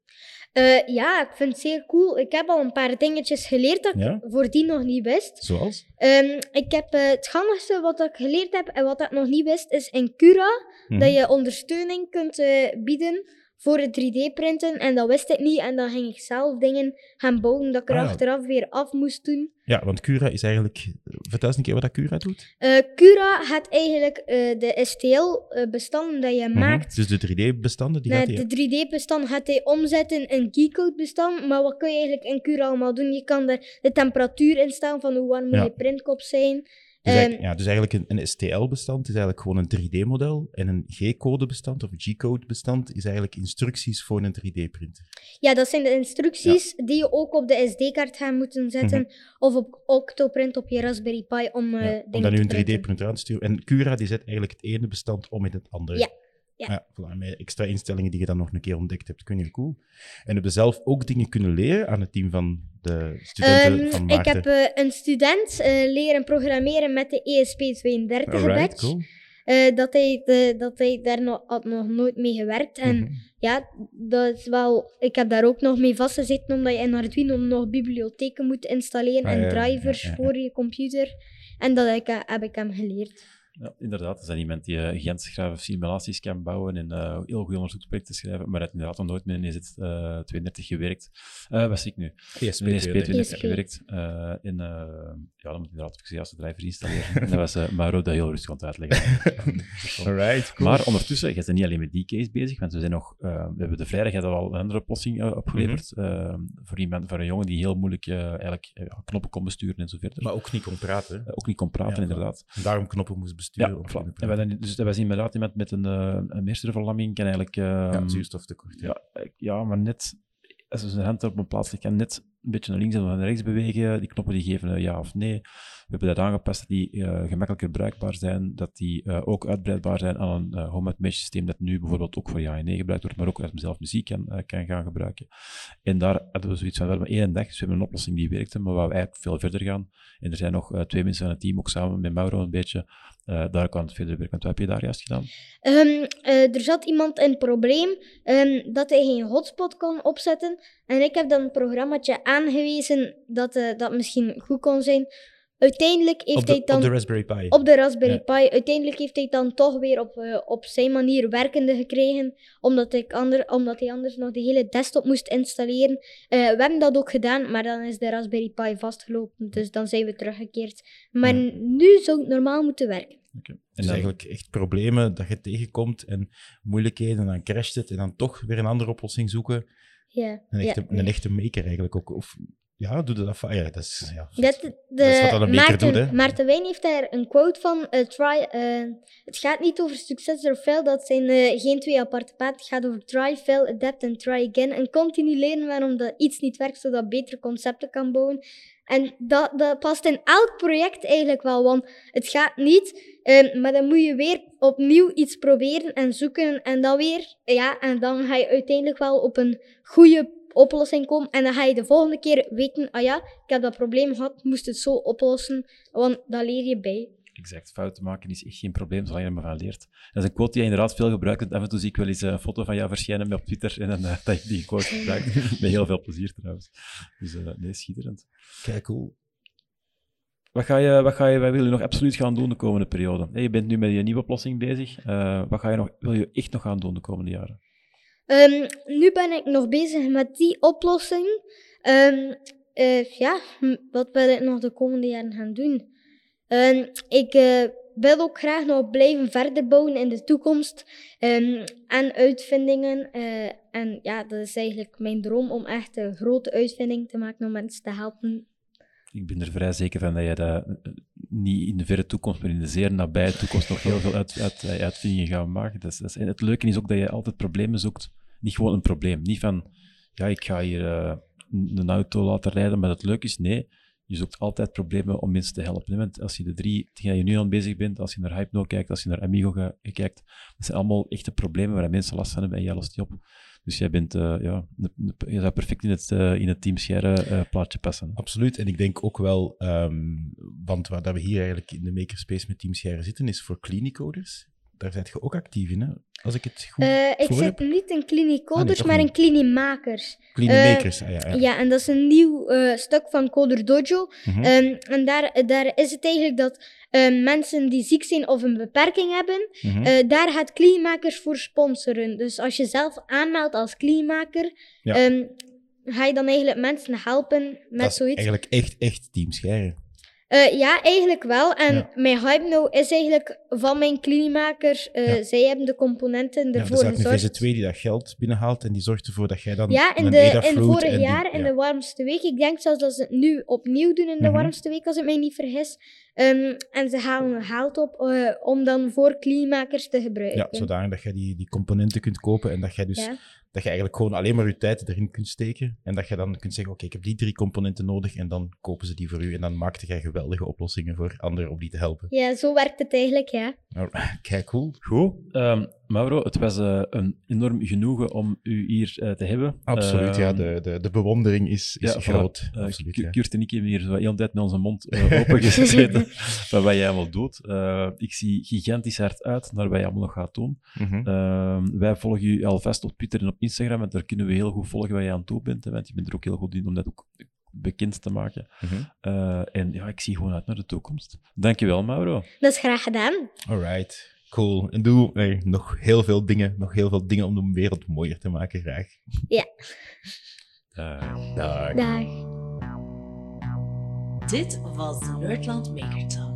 Eh, ja, ik vind het zeer cool. Ik heb al een paar dingetjes geleerd dat ik Ja? voordien nog niet wist. Zoals? Ehm, ik heb eh, het handigste wat ik geleerd heb en wat ik nog niet wist, is in Cura Mhm. dat je ondersteuning kunt eh, bieden voor het 3D-printen. En dat wist ik niet. En dan ging ik zelf dingen gaan bouwen dat ik er Ah, ja. achteraf weer af moest doen. Ja, want Cura is eigenlijk... Vertel eens een keer wat dat Cura doet. Eh, Cura gaat eigenlijk eh, de STL-bestanden dat je Mhm. maakt. Dus de 3D-bestanden, die gaat hij... de 3D-bestand gaat hij omzetten in G-code-bestand. Maar wat kun je eigenlijk in Cura allemaal doen? Je kan er de temperatuur instellen van hoe warm moet Ja. je printkop zijn. Dus, eigenlijk, ja, dus eigenlijk een, een STL-bestand is eigenlijk gewoon een 3D-model. En een G-code-bestand of G-code-bestand is eigenlijk instructies voor een 3D-printer. Ja, dat zijn de instructies die je ook op de SD-kaart gaat moeten zetten. Of op Octoprint op je Raspberry Pi om eh Mhm. Ja, om dan nu een printen. 3D-printer aan te sturen. En Cura die zet eigenlijk het ene bestand om in het andere. Ja, ja. met extra instellingen die je dan nog een keer ontdekt hebt. Kun je cool. En heb je zelf ook dingen kunnen leren aan het team van de studenten Ehm, van ik Maarten? heb eh, een student eh, leren programmeren met de E ESP32 Alright, cool. Eh, dat, hij, dat hij daar nog, had nog nooit mee gewerkt. En Mhm. ja, dat is wel... Ik heb daar ook nog mee vastgezeten, omdat je in Arduino nog bibliotheken moet installeren Ah, en drivers ja, ja, ja. voor je computer. En dat ik, heb ik hem geleerd. Ja, inderdaad. Dat is dan iemand die uh, gigantische simulaties kan bouwen en uh, heel goede onderzoeksprojecten schrijven, maar hij heeft inderdaad nog nooit met een EZ32 gewerkt. Uh, wat zie ik nu? ESP, Met een ESP32 ESP. gewerkt. Uh, en uh, ja, dan moet inderdaad ook de juiste driver installeren. en dat was uh, Mauro dat heel rustig aan het uitleggen. Alright, cool. Maar ondertussen, je bent niet alleen met die case bezig, want we zijn nog, uh, we hebben de vrijdag hadden we al een andere oplossing uh, opgeleverd. Uh, voor iemand, voor een jongen die heel moeilijk uh, eigenlijk uh, knoppen kon besturen en zo verder. Maar ook niet kon praten. Uh, ook niet kon praten, Ja, inderdaad. Daarom knoppen moest besturen. Ja, om te voilà. kunnen En wij dan, dus dat was inderdaad iemand met een, uh, een meesterverlamming, kan eigenlijk... Uh, Ja, zuurstoftekort. Ja. ja, ja, maar net als zijn hand op een plaats kan net een beetje naar links en naar rechts bewegen. Die knoppen die geven ja of nee. We hebben dat aangepast dat die uh, gemakkelijker bruikbaar zijn, dat die uh, ook uitbreidbaar zijn aan een uh, home automation systeem dat nu bijvoorbeeld ook voor JNE gebruikt wordt, maar ook als men zelf muziek kan, kan gaan gebruiken. En daar hadden we zoiets van, we hebben één dag, dus we hebben een oplossing die werkte, maar waar we eigenlijk veel verder gaan. En er zijn nog twee mensen van het team, ook samen met Mauro een beetje, uh, daar kan het verder werken. Wat heb je daar juist gedaan? Ehm, eh, er zat iemand in het probleem ehm, dat hij geen hotspot kon opzetten. En ik heb dan een programmaatje aangewezen dat eh, dat misschien goed kon zijn. Uiteindelijk heeft Op, de, hij dan op de Raspberry Pi. op de Raspberry Ja. Pi, uiteindelijk heeft hij dan toch weer op, eh, op zijn manier werkende gekregen, omdat, ik ander, omdat hij anders nog de hele desktop moest installeren. Eh, we hebben dat ook gedaan, maar dan is de Raspberry Pi vastgelopen, dus dan zijn we teruggekeerd. Maar Ja. nu zou het normaal moeten werken. Okay. En Dus eigenlijk echt problemen dat je tegenkomt en moeilijkheden en dan crasht het en dan toch weer een andere oplossing zoeken. Ja, Een echte, ja. een echte maker eigenlijk ook. Of ja, doe dat. van- Ja, dat is, ja. Dat, de, Dat is wat dat een beker Maarten, doet, hè. Maarten Wijn heeft daar een quote van. eh, try, eh, het gaat niet over succes of fail, dat zijn eh, geen twee aparte paden. Het gaat over try, fail, adapt en try again. En continu leren waarom dat iets niet werkt, zodat betere concepten kan bouwen. En dat, dat past in elk project eigenlijk wel, want het gaat niet, maar dan moet je weer opnieuw iets proberen en zoeken en dan weer, ja, en dan ga je uiteindelijk wel op een goede oplossing komen. En dan ga je de volgende keer weten, ah ja, ik heb dat probleem gehad, moest het zo oplossen, want dan leer je bij. Exact, fouten maken is echt geen probleem, zolang je er maar van leert. Dat is een quote die je inderdaad veel gebruikt. En af en toe zie ik wel eens een foto van jou verschijnen op Twitter en dan eh, dat je die quote gebruikt. Met heel veel plezier trouwens. Dus eh, nee, schitterend. Kijk, cool. Wat, ga je, wat, ga je, wat wil je nog absoluut gaan doen de komende periode? Je bent nu met je nieuwe oplossing bezig. Eh, wat ga je nog, wil je echt nog gaan doen de komende jaren? Ehm, nu ben ik nog bezig met die oplossing. Ehm, eh, ja, hm, wat wil ik nog de komende jaren gaan doen? Ehm, ik eh, wil ook graag nog blijven verder bouwen in de toekomst. En uitvindingen. eh, en ja, dat is eigenlijk mijn droom om echt een grote uitvinding te maken om mensen te helpen. Ik ben er vrij zeker van dat je dat niet in de verre toekomst, maar in de zeer nabije toekomst nog heel veel uit, uit, eh, uitvindingen gaan maken. Dat is, het leuke is ook dat je altijd problemen zoekt. Niet gewoon een probleem. Niet van, ja, ik ga hier eh, een auto laten rijden, maar het leuk is, nee. Je zoekt altijd problemen om mensen te helpen. Want als je de drie, dat je nu aan bezig bent, als je naar Hypno kijkt, als je naar Amigo kijkt, dat zijn allemaal echte problemen waar mensen last van hebben en jij lost die op. Dus jij bent, eh, ja, je zou perfect in het, eh, in het Team Scherre eh, plaatje passen. Absoluut. En ik denk ook wel, ehm, want waar dat we hier eigenlijk in de makerspace met Team zitten, is voor clinicoders. Daar zit je ook actief in, hè? Als ik het goed Eh, ik zit niet in kliniecoders, toch maar in kliniemakers. Clinimakers, ah, ja, ja. Ja, en dat is een nieuw eh, stuk van Coder Dojo. Mhm. Ehm, en daar, daar is het eigenlijk dat ehm, mensen die ziek zijn of een beperking hebben, Mhm. eh, daar gaat Cleanmakers voor sponsoren. Dus als je zelf aanmeldt als Ja. ehm, ga je dan eigenlijk mensen helpen met dat is zoiets. eigenlijk echt, echt Team Eh, ja, eigenlijk wel. En Ja. mijn Hypno is eigenlijk van mijn Cleanmakers. Eh, Ja. Zij hebben de componenten Ja, er ervoor is ook een gezorgd. VZ2 die dat geld binnenhaalt en die zorgt ervoor dat jij dan Ja, in, een de, in vorig die- jaar, in ja. de warmste week. Ik denk zelfs dat ze het nu opnieuw doen in de Mhm. warmste week, als ik mij niet vergis. Ehm, en ze halen geld op eh, om dan voor cleanmakers te gebruiken. Ja, zodanig dat je die, die componenten kunt kopen en dat je dus Ja. Dat je eigenlijk gewoon alleen maar je tijd erin kunt steken en dat je dan kunt zeggen, oké, ik heb die drie componenten nodig en dan kopen ze die voor u en dan maakte jij geweldige oplossingen voor anderen om die te helpen. Ja, zo werkt het eigenlijk, ja. Nou, kijk, cool. Goed. Ehm, Mauro, het was eh, een enorm genoegen om u hier eh, te hebben. Absoluut, ja. Ehm, De, de, de bewondering is, is ja, groot. voilà. Eh, Absoluut, ja. Kurt en ik hebben hier zo heel de tijd met onze mond open gezeten van wat jij allemaal doet. Eh, ik zie gigantisch hard uit naar wat je allemaal nog gaat doen. Mhm. Ehm, wij volgen je alvast op Twitter en op Instagram, want daar kunnen we heel goed volgen wat je aan het doen bent. hè, Want je bent er ook heel goed in om dat ook bekend te maken. Mhm. Eh, en ja, ik zie gewoon uit naar de toekomst. Dankjewel, Mauro. Dat is graag gedaan. Alright, cool. En doe eh, nog heel veel dingen, nog heel veel dingen om de wereld mooier te maken, graag. Dag. Dag. Dag. Dit was de Nerdland Maker Talk.